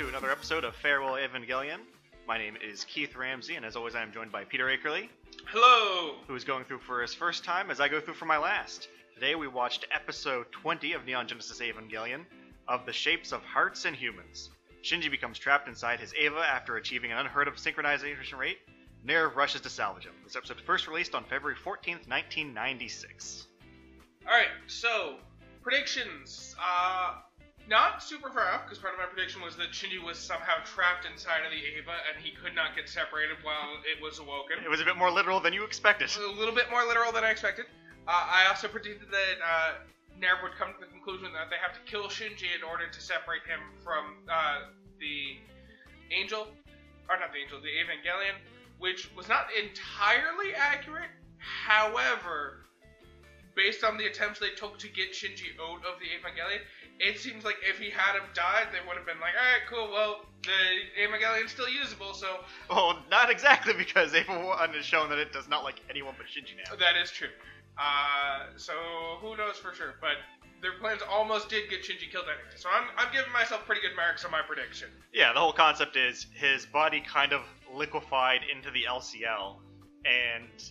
to another episode of Farewell Evangelion. My name is Keith Ramsey, and as always, I am joined by Peter Akerley, Hello. who is going through for his first time as I go through for my last. Today we watched episode 20 of Neon Genesis Evangelion of The Shapes of Hearts and Humans. Shinji becomes trapped inside his Eva after achieving an unheard of synchronization rate. Nerv rushes to salvage him. This episode first released on February 14th, 1996. All right. So predictions. Uh, not super far off because part of my prediction was that Shinji was somehow trapped inside of the Eva and he could not get separated while it was awoken. It was a bit more literal than you expected. a little bit more literal than I expected. Uh, I also predicted that uh, Nerv would come to the conclusion that they have to kill Shinji in order to separate him from uh, the Angel, or not the Angel, the Evangelion, which was not entirely accurate. However, based on the attempts they took to get Shinji out of the Evangelion, it seems like if he had have died, they would have been like, all right, cool, well, the Evangelion's still usable, so Well, not exactly, because Eva 1 has shown that it does not like anyone but Shinji now. That is true. Uh, so who knows for sure? But their plans almost did get Shinji killed anyway. So I'm, I'm giving myself pretty good marks on my prediction. Yeah, the whole concept is his body kind of liquefied into the LCL, and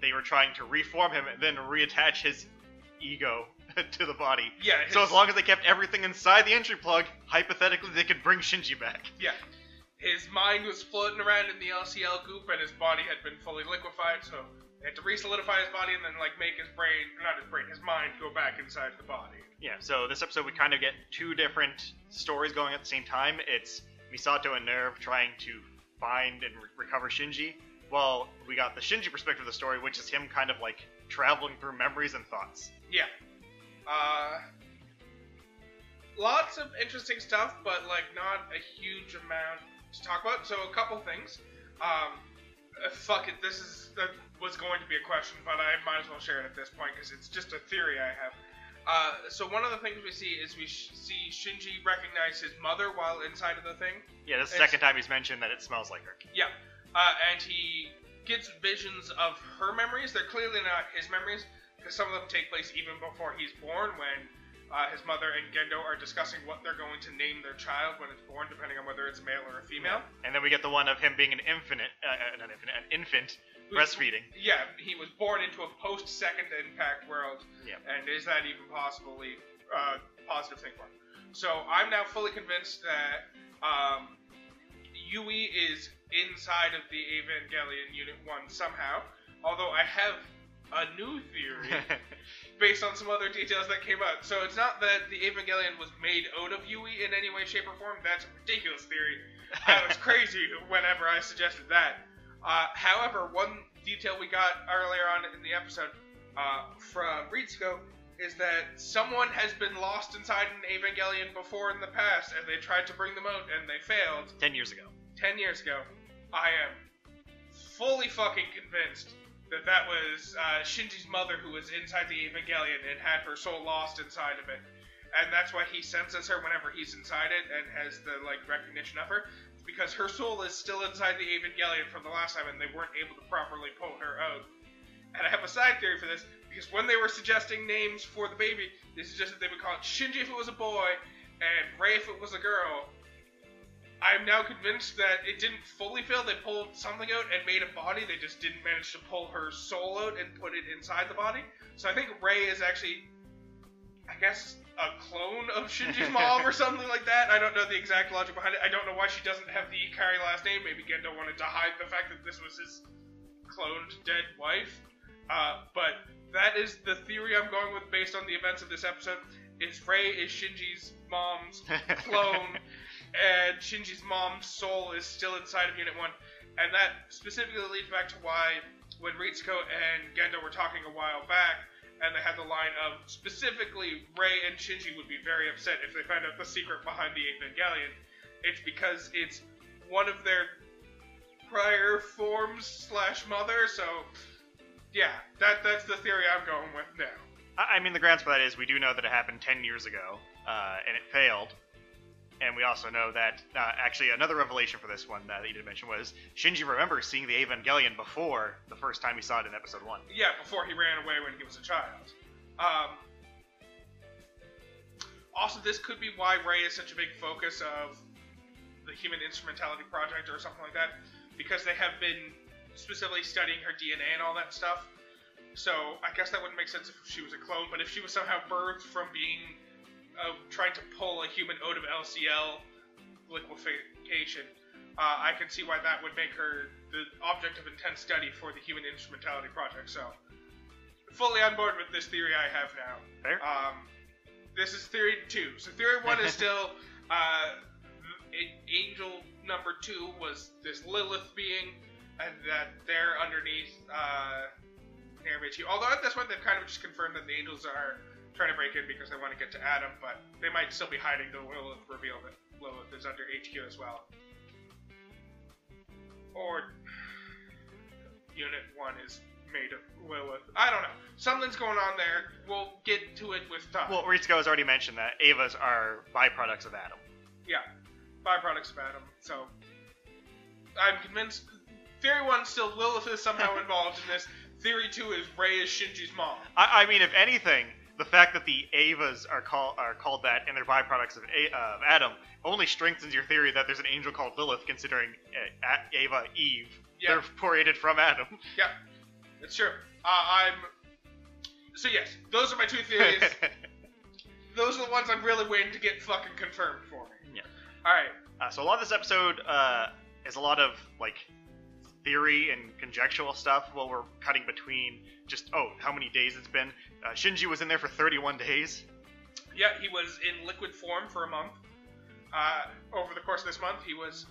they were trying to reform him and then reattach his ego to the body. Yeah. So as long as they kept everything inside the entry plug, hypothetically they could bring Shinji back. yeah, his mind was floating around in the LCL goop, and his body had been fully liquefied. So they had to re-solidify his body and then like make his brain, not his brain, his mind go back inside the body. Yeah, so this episode we kind of get two different stories going at the same time. It's Misato and Nerv trying to find and re- recover Shinji, while we got the Shinji perspective of the story, which is him kind of like traveling through memories and thoughts. Yeah. Uh, lots of interesting stuff, but like not a huge amount to talk about. So a couple things. Um, uh, fuck it, this is that was going to be a question, but I might as well share it at this point because it's just a theory I have. Uh, so one of the things we see is we sh- see Shinji recognize his mother while inside of the thing. Yeah, this is the It's- second time he's mentioned that it smells like her. Yeah, uh, and he gets visions of her memories. They're clearly not his memories because some of them take place even before he's born, when uh, his mother and Gendo are discussing what they're going to name their child when it's born, depending on whether it's a male or a female. And then we get the one of him being an infinite, uh, uh, not infinite, an infant breastfeeding. Yeah, he was born into a post-second impact world, Yeah. and is that even possibly uh, positive thing for him? So I'm now fully convinced that um, Yui is inside of the Evangelion Unit 1 somehow, although I have a new theory based on some other details that came out. So it's not that the Evangelion was made out of Yui in any way, shape, or form. That's a ridiculous theory. I was crazy whenever I suggested that. Uh, however, one detail we got earlier on in the episode uh, from Ritsuko is that someone has been lost inside an Evangelion before in the past, and they tried to bring them out, and they failed Ten years ago. 10 years ago. I am fully fucking convinced that that was uh, Shinji's mother who was inside the Evangelion and had her soul lost inside of it. And that's why he senses her whenever he's inside it and has the like recognition of her. Because her soul is still inside the Evangelion from the last time and they weren't able to properly pull her out. And I have a side theory for this because when they were suggesting names for the baby, they suggested they would call it Shinji if it was a boy and Rei if it was a girl. I'm now convinced that it didn't fully fail. They pulled something out and made a body. They just didn't manage to pull her soul out and put it inside the body. So I think Rei is actually, I guess, a clone of Shinji's mom or something like that. I don't know the exact logic behind it. I don't know why she doesn't have the Ikari last name. Maybe Gendo wanted to hide the fact that this was his cloned dead wife. Uh, but that is the theory I'm going with based on the events of this episode. Is Rei is Shinji's mom's clone, and Shinji's mom's soul is still inside of Unit 1. And that specifically leads back to why, when Ritsuko and Gendo were talking a while back, and they had the line of specifically Rei and Shinji would be very upset if they found out the secret behind the Evangelion. It's because it's one of their prior forms slash mother, so yeah, that that's the theory I'm going with now. I mean, the grounds for that is we do know that it happened 10 years ago, uh, and it failed. And we also know that, uh, actually, another revelation for this one that you didn't mention was Shinji remembers seeing the Evangelion before the first time he saw it in episode 1. Yeah, before he ran away when he was a child. Um, also, this could be why Rei is such a big focus of the Human Instrumentality Project or something like that, because they have been specifically studying her DNA and all that stuff. So I guess that wouldn't make sense if she was a clone, but if she was somehow birthed from being uh, trying to pull a human out of LCL liquefaction, uh, I can see why that would make her the object of intense study for the Human Instrumentality Project. So fully on board with this theory I have now. Fair. Um, this is theory two. So theory one is still uh, angel number two was this Lilith being, and that they're underneath uh. Although at this one they've kind of just confirmed that the angels are trying to break in because they want to get to Adam, but they might still be hiding the Lilith reveal that Lilith is under HQ as well. Or Unit 1 is made of Lilith. I don't know. Something's going on there. We'll get to it with time. Well, Ritsuko has already mentioned that Evas are byproducts of Adam. yeah, byproducts of Adam. So I'm convinced. Theory one still Lilith is somehow involved in this. Theory two is Rei is Shinji's mom. I, I mean, if anything, the fact that the Evas are called are called that and they're byproducts of, A, uh, of Adam only strengthens your theory that there's an angel called Lilith, considering uh, A- Eva, Eve, Yeah. they're created from Adam. Yeah, that's true. Uh, I'm. So yes, those are my two theories. those are the ones I'm really waiting to get fucking confirmed for me. Yeah. All right. Uh, so a lot of this episode uh, is a lot of like theory and conjectural stuff. While we're cutting between just oh how many days it's been. Uh, Shinji was in there for 31 days. Yeah, he was in liquid form for a month. Uh, over the course of this month, he was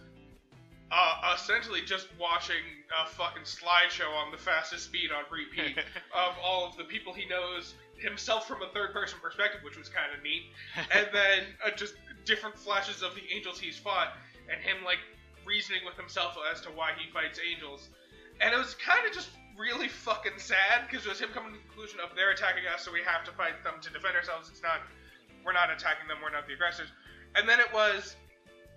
uh, essentially just watching a fucking slideshow on the fastest speed on repeat of all of the people he knows himself from a third person perspective, which was kind of neat. and then uh, just different flashes of the angels he's fought, and him like reasoning with himself as to why he fights angels. And it was kind of just really fucking sad because it was him coming to the conclusion of they're attacking us, so we have to fight them to defend ourselves. It's not we're not attacking them, we're not the aggressors. And then it was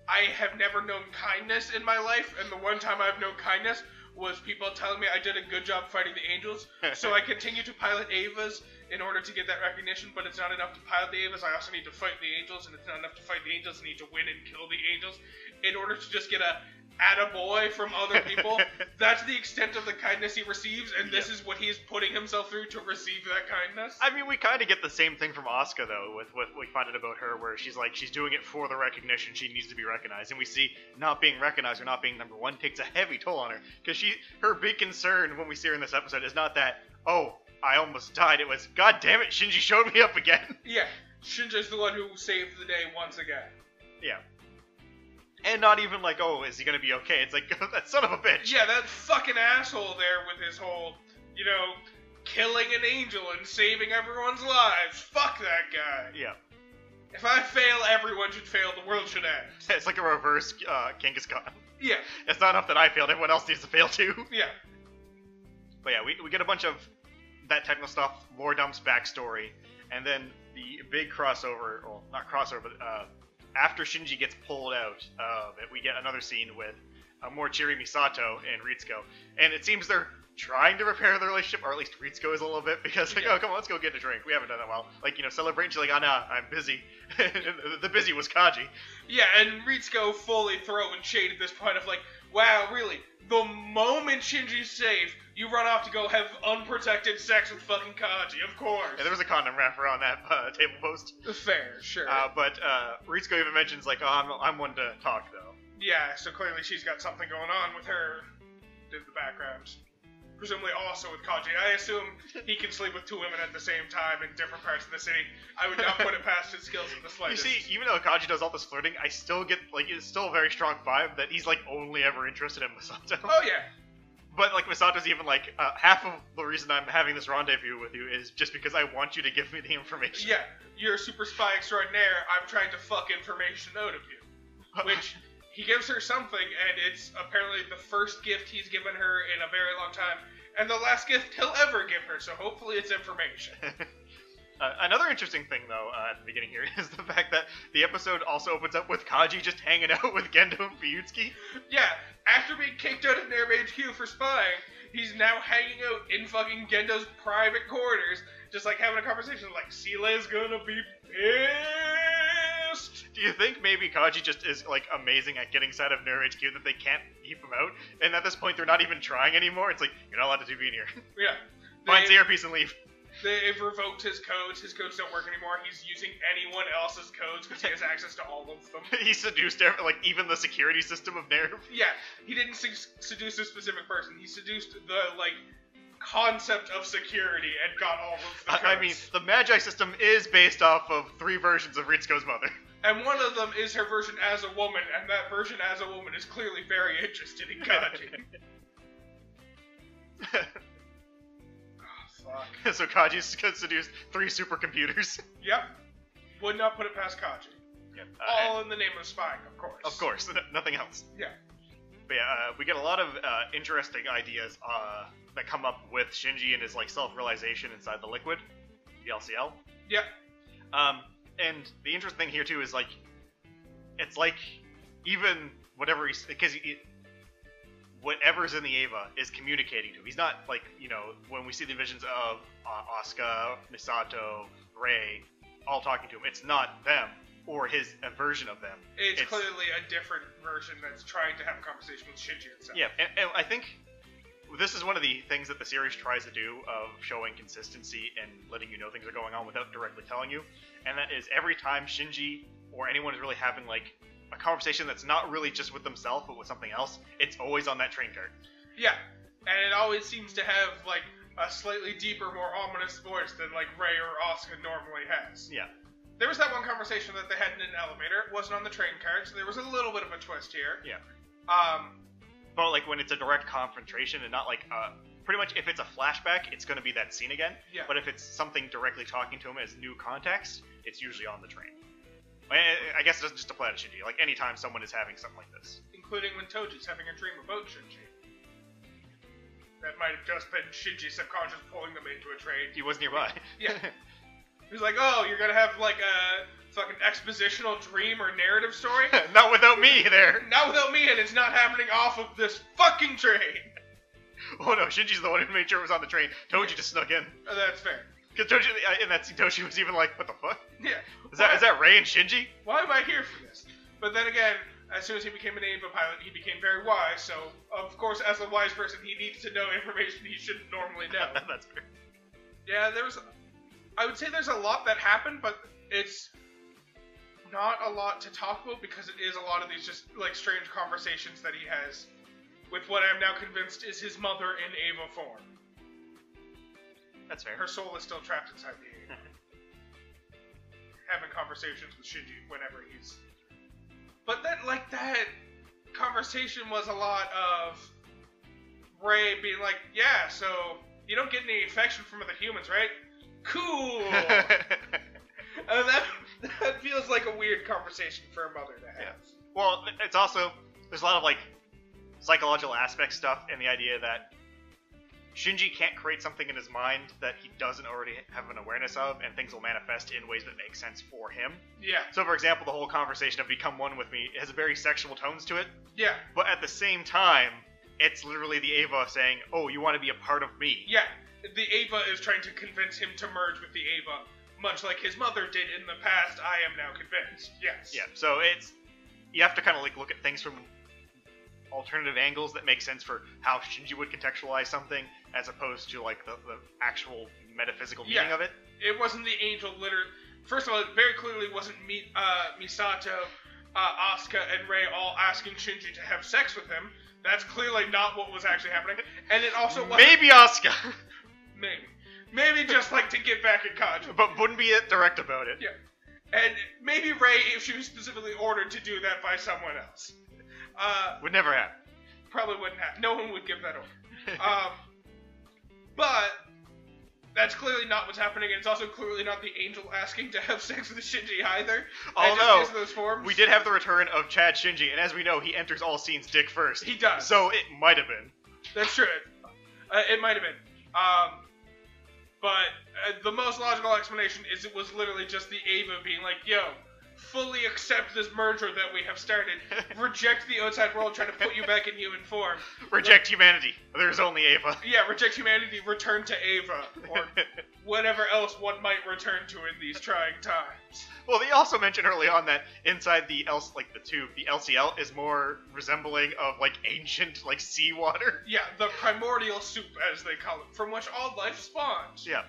I have never known kindness in my life, and the one time I've known kindness was people telling me I did a good job fighting the angels. so I continue to pilot Evas in order to get that recognition, but it's not enough to pilot the Evas. I also need to fight the angels, and it's not enough to fight the angels. I need to win and kill the angels in order to just get a attaboy from other people. That's the extent of the kindness he receives, and this Yeah. is what he's putting himself through to receive that kindness. I mean, we kind of get the same thing from Asuka though, with what we find out about her, where she's like she's doing it for the recognition. She needs to be recognized, and we see not being recognized or not being number one takes a heavy toll on her because she her big concern when we see her in this episode is not that oh I almost died. It was God damn it, Shinji showed me up again. yeah, Shinji's the one who saved the day once again. yeah. And not even like, oh, is he gonna be okay? It's like that son of a bitch. Yeah, that fucking asshole there with his whole, you know, killing an angel and saving everyone's lives. Fuck that guy. Yeah. If I fail, everyone should fail. The world should end. It's like a reverse uh, Genghis Khan. Yeah, It's not enough that I failed; everyone else needs to fail too. yeah, But yeah, we, we get a bunch of that technical stuff, lore dumps, backstory, and then the big crossover, well, not crossover, but uh, after Shinji gets pulled out it, we get another scene with uh, Morchiri Misato and Ritsuko. And it seems they're trying to repair the relationship, or at least Ritsuko is a little bit, because like, Yeah. oh, come on, let's go get a drink. We haven't done that well. Like, you know, celebrate. She's like, oh, no, I'm busy. the busy was Kaji. yeah. And Ritsuko fully throwing shade at this point of like, wow, really? The moment Shinji's safe, you run off to go have unprotected sex with fucking Kaji. Of course. Yeah, there was a condom wrapper on that uh, table post. Fair, sure. Uh, but uh, Ritsuko even mentions, like, oh, I'm, I'm one to talk, though. Yeah, so clearly she's got something going on with her in the background. Presumably also with Kaji. I assume he can sleep with two women at the same time in different parts of the city. I would not put it past his skills in the slightest. You see, even though Kaji does all this flirting, I still get like it's still a very strong vibe that he's like only ever interested in Misato. Oh yeah. But like Misato's even like uh, half of the reason I'm having this rendezvous with you is just because I want you to give me the information. Yeah, you're a super spy extraordinaire. I'm trying to fuck information out of you. Which he gives her something, and it's apparently the first gift he's given her in a very long time, and the last gift he'll ever give her. So hopefully it's information. Uh, another interesting thing, though, uh, at the beginning here is the fact that the episode also opens up with Kaji just hanging out with Gendo and Fuyutsuki. Yeah, after being kicked out of Nerv HQ for spying, he's now hanging out in fucking Gendo's private quarters, just like having a conversation like, Seele is gonna be pissed. Do you think maybe Kaji just is like amazing at getting inside of Nerv HQ that they can't keep him out, and at this point they're not even trying anymore. It's like you're not allowed to be in here. Yeah. Find They- the earpiece and leave. They've revoked his codes. His codes don't work anymore. He's using anyone else's codes because he has access to all of them. he seduced every, like even the security system of Nerv. Yeah, he didn't se- seduce a specific person. He seduced the like concept of security and got all of the codes. I I mean, the Magi system is based off of three versions of Ritsuko's mother. And one of them is her version as a woman, and that version as a woman is clearly very interested in Kaji. oh, fuck. so Kaji's seduced three supercomputers. Yep. Would not put it past Kaji. Yep. All in the name of spying, of course. of course, nothing else. Yeah. But yeah, uh, we get a lot of uh, interesting ideas uh, that come up with Shinji and his like self-realization inside the liquid, the LCL. Yep. Um, and the interesting thing here too is like, it's like even whatever he's because he, whatever's in the Eva is communicating to him. He's not like you know when we see the visions of uh, Asuka, Misato, Rei, all talking to him. It's not them or his a version of them. It's, It's- clearly a different version that's trying to have a conversation with Shinji itself. Yeah, and, and I think this is one of the things that the series tries to do of showing consistency and letting you know things are going on without directly telling you. And that is every time Shinji or anyone is really having like a conversation that's not really just with themselves but with something else, it's always on that train cart. Yeah, and it always seems to have like a slightly deeper, more ominous voice than like Rei or Asuka normally has. Yeah. There was that one conversation that they had in an elevator. It wasn't on the train card, so there was a little bit of a twist here. Yeah. Um, But like when it's a direct confrontation and not like uh pretty much if it's a flashback, it's going to be that scene again. Yeah. But if it's something directly talking to him as new context, it's usually on the train. I, I guess it doesn't just apply to Shinji. Like anytime someone is having something like this. including when Toji's having a dream about Shinji. That might have just been Shinji subconscious pulling them into a train. He was nearby. Yeah. He's like, oh, you're gonna have like a fucking expositional dream or narrative story? Not without me there. not without me, and it's not happening off of this fucking train. Oh no, Shinji's the one who made sure it was on the train. Toji just snuck in. Uh, that's fair. Because Toji, uh, in that scene, Toji was even like, "What the fuck? Yeah. Is that is that Rei and Shinji?" Why am I here for this? But then again, as soon as he became an Eva pilot, he became very wise. So, of course, as a wise person, he needs to know information he shouldn't normally know. That's fair. Yeah, there was. I would say there's a lot that happened, but it's not a lot to talk about because it is a lot of these just like strange conversations that he has with what I'm now convinced is his mother in Eva form. That's fair. Her soul is still trapped inside the Eva. Mm-hmm. Having conversations with Shinji whenever he's. But that, like, that conversation was a lot of Rei being like, yeah, so you don't get any affection from other humans, right? Cool! and that, that feels like a weird conversation for a mother to have. Yeah. well, it's also there's a lot of like psychological aspect stuff and the idea that Shinji can't create something in his mind that he doesn't already have an awareness of, and things will manifest in ways that make sense for him. Yeah, So, for example, the whole conversation of "become one with me" has very sexual tones to it, yeah, but at the same time, it's literally the Eva saying, "Oh, you want to be a part of me." yeah. The Eva is trying to convince him to merge with the Eva, much like his mother did in the past. I am now convinced. Yes. Yeah, so it's you have to kind of like look at things from alternative angles that make sense for how Shinji would contextualize something, as opposed to like the, the actual metaphysical meaning Yeah. of it. it wasn't the angel litter. First of all, it very clearly wasn't Mi, uh, Misato, uh, Asuka, and Rei all asking Shinji to have sex with him. That's clearly not what was actually happening. And it also wasn't Maybe Asuka, maybe maybe just like to get back at Kaji. but wouldn't be it direct about it. Yeah. And maybe Rei, if she was specifically ordered to do that by someone else. Uh, Would never happen. probably wouldn't happen. No one would give that order. Um, but that's clearly not what's happening, and it's also clearly not the angel asking to have sex with Shinji either. Although those forms. we did have the return of Chad Shinji, and as we know, he enters all scenes dick first. He does. So it might have been. That's true. Uh, it might have been. Um, but uh, the most logical explanation is it was literally just the Eva being like, "Yo, fully accept this merger that we have started. Reject the outside world trying to put you back in human form. Reject humanity. There's only Eva. Yeah, reject humanity, return to Eva, or whatever else one might return to in these trying times. well, they also mentioned early on that inside the L, like the tube, the LCL is more resembling of like ancient like seawater. Yeah, the primordial soup, as they call it, from which all life spawns. Yeah.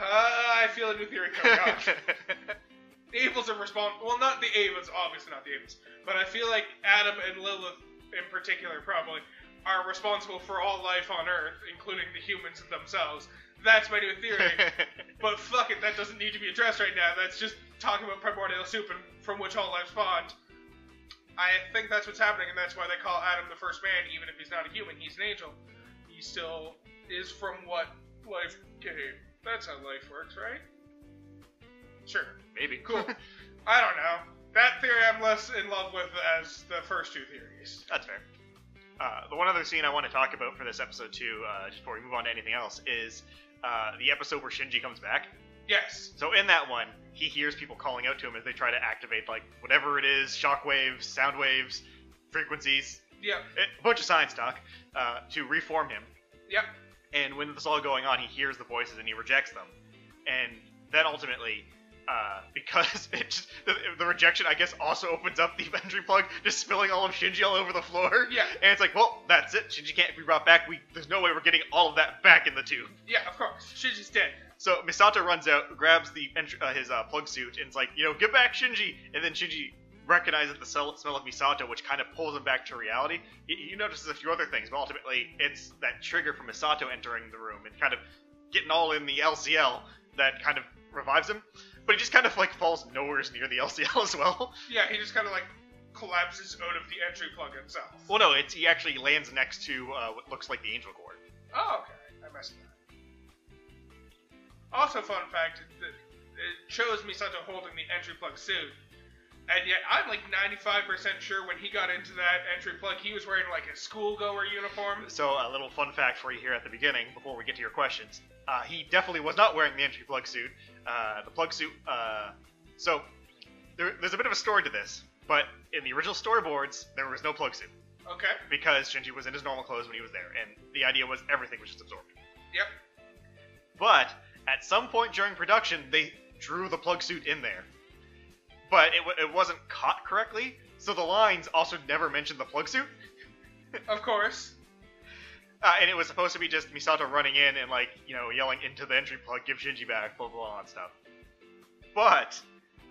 Uh, I feel a new theory coming up. the Evas are responsible. Well, not the Evas, obviously not the Evas, but I feel like Adam and Lilith, in particular, probably are responsible for all life on Earth, including the humans themselves. That's my new theory. but fuck it, that doesn't need to be addressed right now. That's just talking about primordial soup and from which all life spawned. I think that's what's happening, and that's why they call Adam the first man, even if he's not a human. He's an angel. He still is from what life gave. That's how life works, right? Sure. Maybe. Cool. I don't know. That theory I'm less in love with as the first two theories. That's fair. Uh, the one other scene I want to talk about for this episode too, uh, just before we move on to anything else, is uh, the episode where Shinji comes back. Yes. So in that one, he hears people calling out to him as they try to activate like whatever it is, shock waves, sound waves, frequencies, Yep. a bunch of science talk, uh, to reform him. Yep. And when this is all going on, he hears the voices and he rejects them. And then ultimately, uh, because it just, the, the rejection, I guess, also opens up the entry plug, just spilling all of Shinji all over the floor. Yeah. And it's like, well, that's it. Shinji can't be brought back. We there's no way we're getting all of that back in the tube. Yeah, of course. Shinji's dead. So Misato runs out, grabs the uh, his uh, plug suit, and it's like, you know, get back, Shinji. And then Shinji recognizes the smell, of Misato, which kind of pulls him back to reality. He, he notices a few other things, but ultimately, it's that trigger from Misato entering the room and kind of getting all in the LCL that kind of revives him. But he just kind of like falls nowhere near the LCL as well. Yeah, he just kind of like collapses out of the entry plug itself. Well, no, it's he actually lands next to uh, what looks like the Angel Cord. Oh, okay. I messed that. Also, fun fact, it shows Misato holding the entry plug suit. And yet, I'm like 95% sure when he got into that entry plug, he was wearing like a schoolgoer uniform. So a little fun fact for you here at the beginning, before we get to your questions. Uh, he definitely was not wearing the entry plug suit. Uh, the plug suit. Uh, so there, there's a bit of a story to this, but in the original storyboards, there was no plug suit Okay. because Shinji was in his normal clothes when he was there, and the idea was everything was just absorbed. Yep. But at some point during production, they drew the plug suit in there, but it, wa- it wasn't caught correctly. So the lines also never mentioned the plug suit. Of course. Uh, and it was supposed to be just Misato running in and like you know yelling into the entry plug, "Give Shinji back," blah blah blah and stuff. But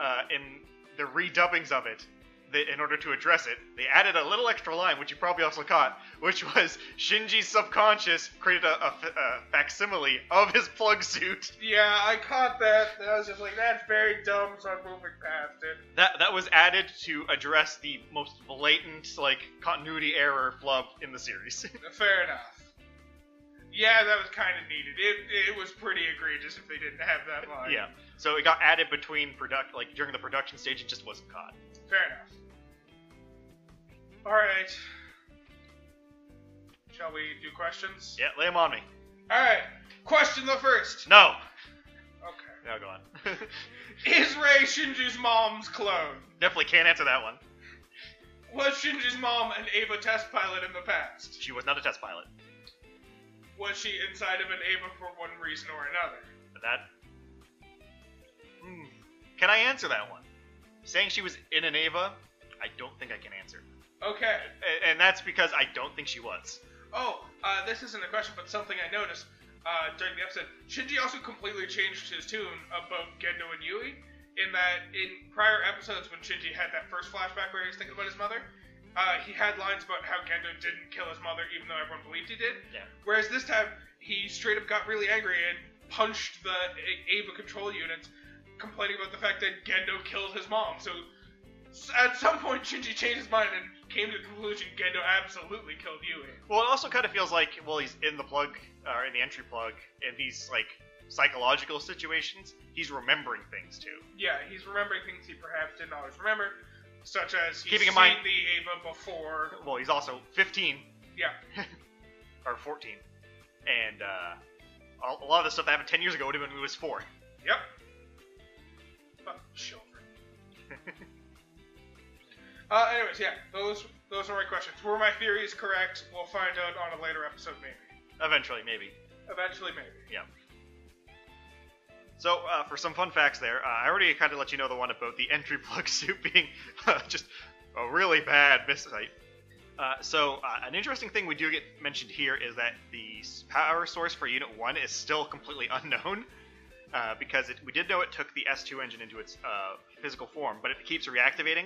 uh, in the redubbings of it, they, in order to address it, they added a little extra line, which you probably also caught, which was Shinji's subconscious created a, a, a facsimile of his plug suit. Yeah, I caught that. and I was just like, that's very dumb, so I'm moving past it. That that was added to address the most blatant like continuity error flub in the series. Fair enough. Yeah, that was kind of needed. It, it was pretty egregious if they didn't have that line. yeah. So it got added between product like during the production stage and just wasn't caught. Fair enough. Alright. Shall we do questions? Yeah, lay them on me. Alright. Question the first. No. Okay. No, go on. Is Rei Shinji's mom's clone? Definitely can't answer that one. Was Shinji's mom an Eva test pilot in the past? She was not a test pilot. Was she inside of an Eva for one reason or another? That. Hmm. Can I answer that one? Saying she was in an Eva, I don't think I can answer. Okay. A- And that's because I don't think she was. Oh, uh, this isn't a question, but something I noticed uh, during the episode. Shinji also completely changed his tune about Gendo and Yui. In that, in prior episodes, when Shinji had that first flashback where he was thinking about his mother, uh, he had lines about how Gendo didn't kill his mother, even though everyone believed he did. Yeah. Whereas this time, he straight up got really angry and punched the Eva control units, complaining about the fact that Gendo killed his mom. So at some point, Shinji changed his mind and came to the conclusion Gendo absolutely killed Yui. Well, it also kind of feels like, well, he's in the plug, or in the entry plug, in these, like, psychological situations, he's remembering things too. Yeah, he's remembering things he perhaps didn't always remember, such as he's Keeping in seen mind- the Eva before. Well, he's also 15, Yeah, or 14. and uh, a lot of the stuff that happened ten years ago would have been when he was four. Yep. Children. uh, anyways, yeah, those those are my questions. Were my theories correct? We'll find out on a later episode, maybe. Eventually, maybe. Eventually, maybe. Yeah. So, uh, for some fun facts there, uh, I already kind of let you know the one about the entry plug suit being uh, just a really bad miscite. Uh, so, uh, an interesting thing we do get mentioned here is that the power source for Unit 1 is still completely unknown. Uh, because it, we did know it took the S2 engine into its uh, physical form, but it keeps reactivating.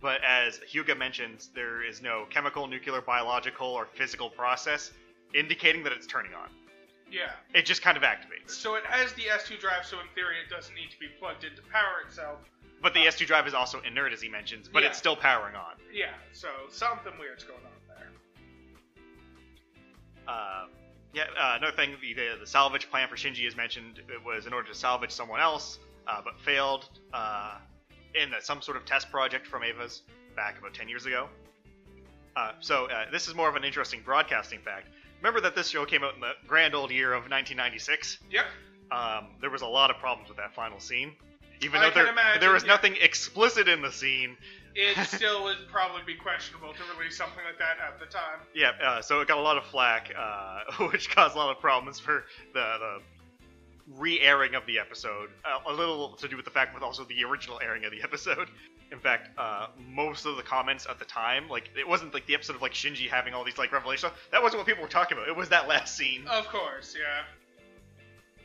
But as Hyuga mentions, there is no chemical, nuclear, biological, or physical process indicating that it's turning on. Yeah. It just kind of activates. So it has the S2 drive, so in theory it doesn't need to be plugged in to power itself. But the S2 drive is also inert, as he mentions, but Yeah. it's still powering on. Yeah, so something weird's going on there. Uh, yeah, uh, another thing, the, the, the salvage plan for Shinji is mentioned. It was in order to salvage someone else, uh, but failed uh, in a, some sort of test project from Eva's back about 10 years ago. Uh, so uh, this is more of an interesting broadcasting fact. Remember that this show came out in the grand old year of 1996? Yep. Um, there was a lot of problems with that final scene. Even I though there, imagine, there was yeah. nothing explicit in the scene, It still would probably be questionable to release something like that at the time. Yeah, uh, so it got a lot of flack, uh, which caused a lot of problems for the, the re-airing of the episode. Uh, a little to do with the fact with also the original airing of the episode. In fact, uh, most of the comments at the time, like it wasn't like the episode of like Shinji having all these like revelations. That wasn't what people were talking about. It was that last scene. Of course, yeah.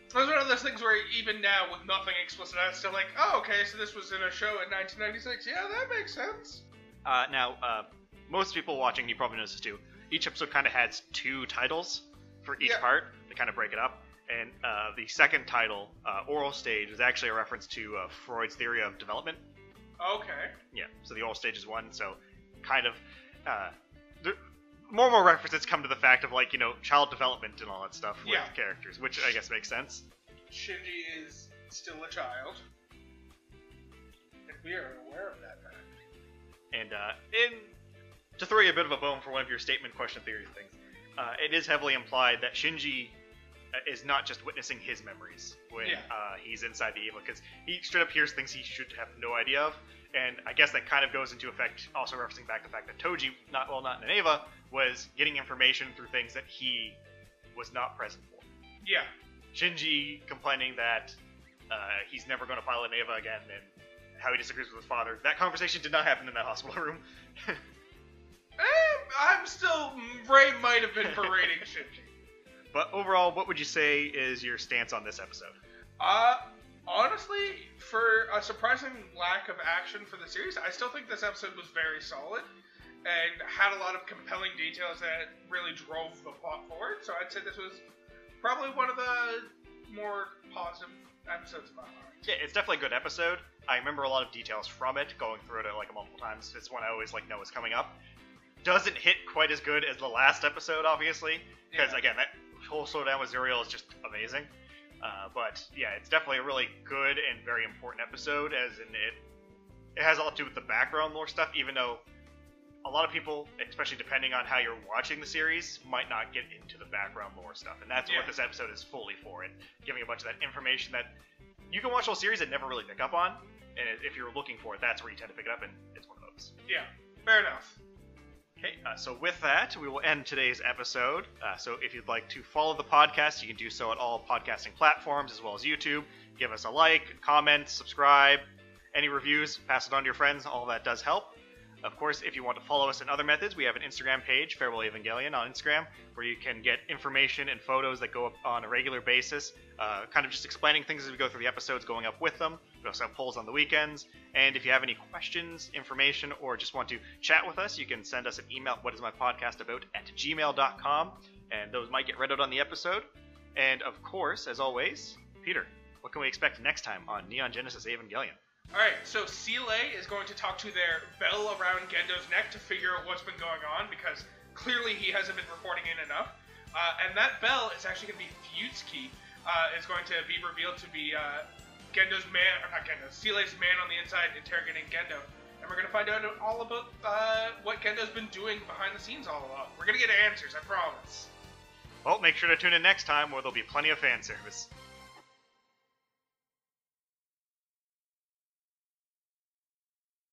It was one of those things where even now, with nothing explicit, I was still like, oh, okay, so this was in a show in 1996. Yeah, that makes sense. Uh, now, uh, most people watching, you probably noticed this too. Each episode kind of has two titles for each Yeah. part. They kind of break it up. And uh, the second title, uh, Oral Stage, is actually a reference to uh, Freud's theory of development. Okay. Yeah, so the oral stage is one, so kind of uh, there, more and more references come to the fact of like you know child development and all that stuff with Yeah. characters, which I guess makes sense. Shinji is still a child. And we are aware of that fact. And uh, in to throw you a bit of a bone for one of your statement question theory things, uh, it is heavily implied that Shinji is not just witnessing his memories when Yeah. uh, he's inside the Eva, because he straight up hears things he should have no idea of. And I guess that kind of goes into effect, also referencing back the fact that Toji, not well, not in Eva, was getting information through things that he was not present for. Yeah. Shinji complaining that uh, he's never going to pilot an Eva again, and how he disagrees with his father. That conversation did not happen in that hospital room. Eh, I'm still. Rei might have been berating Shinji. But overall, what would you say is your stance on this episode? Uh, honestly, for a surprising lack of action for the series, I still think this episode was very solid and had a lot of compelling details that really drove the plot forward. So I'd say this was probably one of the more positive episodes of my heart. Yeah, it's definitely a good episode. I remember a lot of details from it, going through it like multiple times. It's one I always like know is coming up. Doesn't hit quite as good as the last episode, obviously, because Yeah. again, that whole slowdown with Zeruel is just amazing. Uh, but yeah, it's definitely a really good and very important episode, as in it it has a lot to do with the background lore stuff, even though a lot of people, especially depending on how you're watching the series, might not get into the background lore stuff, and that's Yeah. what this episode is fully for, and giving a bunch of that information that you can watch the whole series and never really pick up on, and if you're looking for it, that's where you tend to pick it up, and it's one of those. Yeah, fair enough. Okay, uh, so with that, we will end today's episode. Uh, so if you'd like to follow the podcast, you can do so at all podcasting platforms as well as YouTube. Give us a like, comment, subscribe, any reviews, pass it on to your friends. All that does help. Of course, if you want to follow us in other methods, we have an Instagram page, Farewell Evangelion, on Instagram, where you can get information and photos that go up on a regular basis, uh, kind of just explaining things as we go through the episodes, going up with them. We also have polls on the weekends. And if you have any questions, information, or just want to chat with us, you can send us an email, what is my podcast about, at gmail.com, and those might get read out on the episode. And of course, as always, Peter, what can we expect next time on Neon Genesis Evangelion? Alright, so Seele is going to talk to their bell around Gendo's neck to figure out what's been going on because clearly he hasn't been reporting in enough. Uh, and that bell is actually going to be Fuyutsuki. Uh, is going to be revealed to be uh, Gendo's man, or not Gendo, Seele's man on the inside interrogating Gendo. And we're going to find out all about uh, what Gendo's been doing behind the scenes all along. We're going to get answers, I promise. Well, make sure to tune in next time where there'll be plenty of fan service.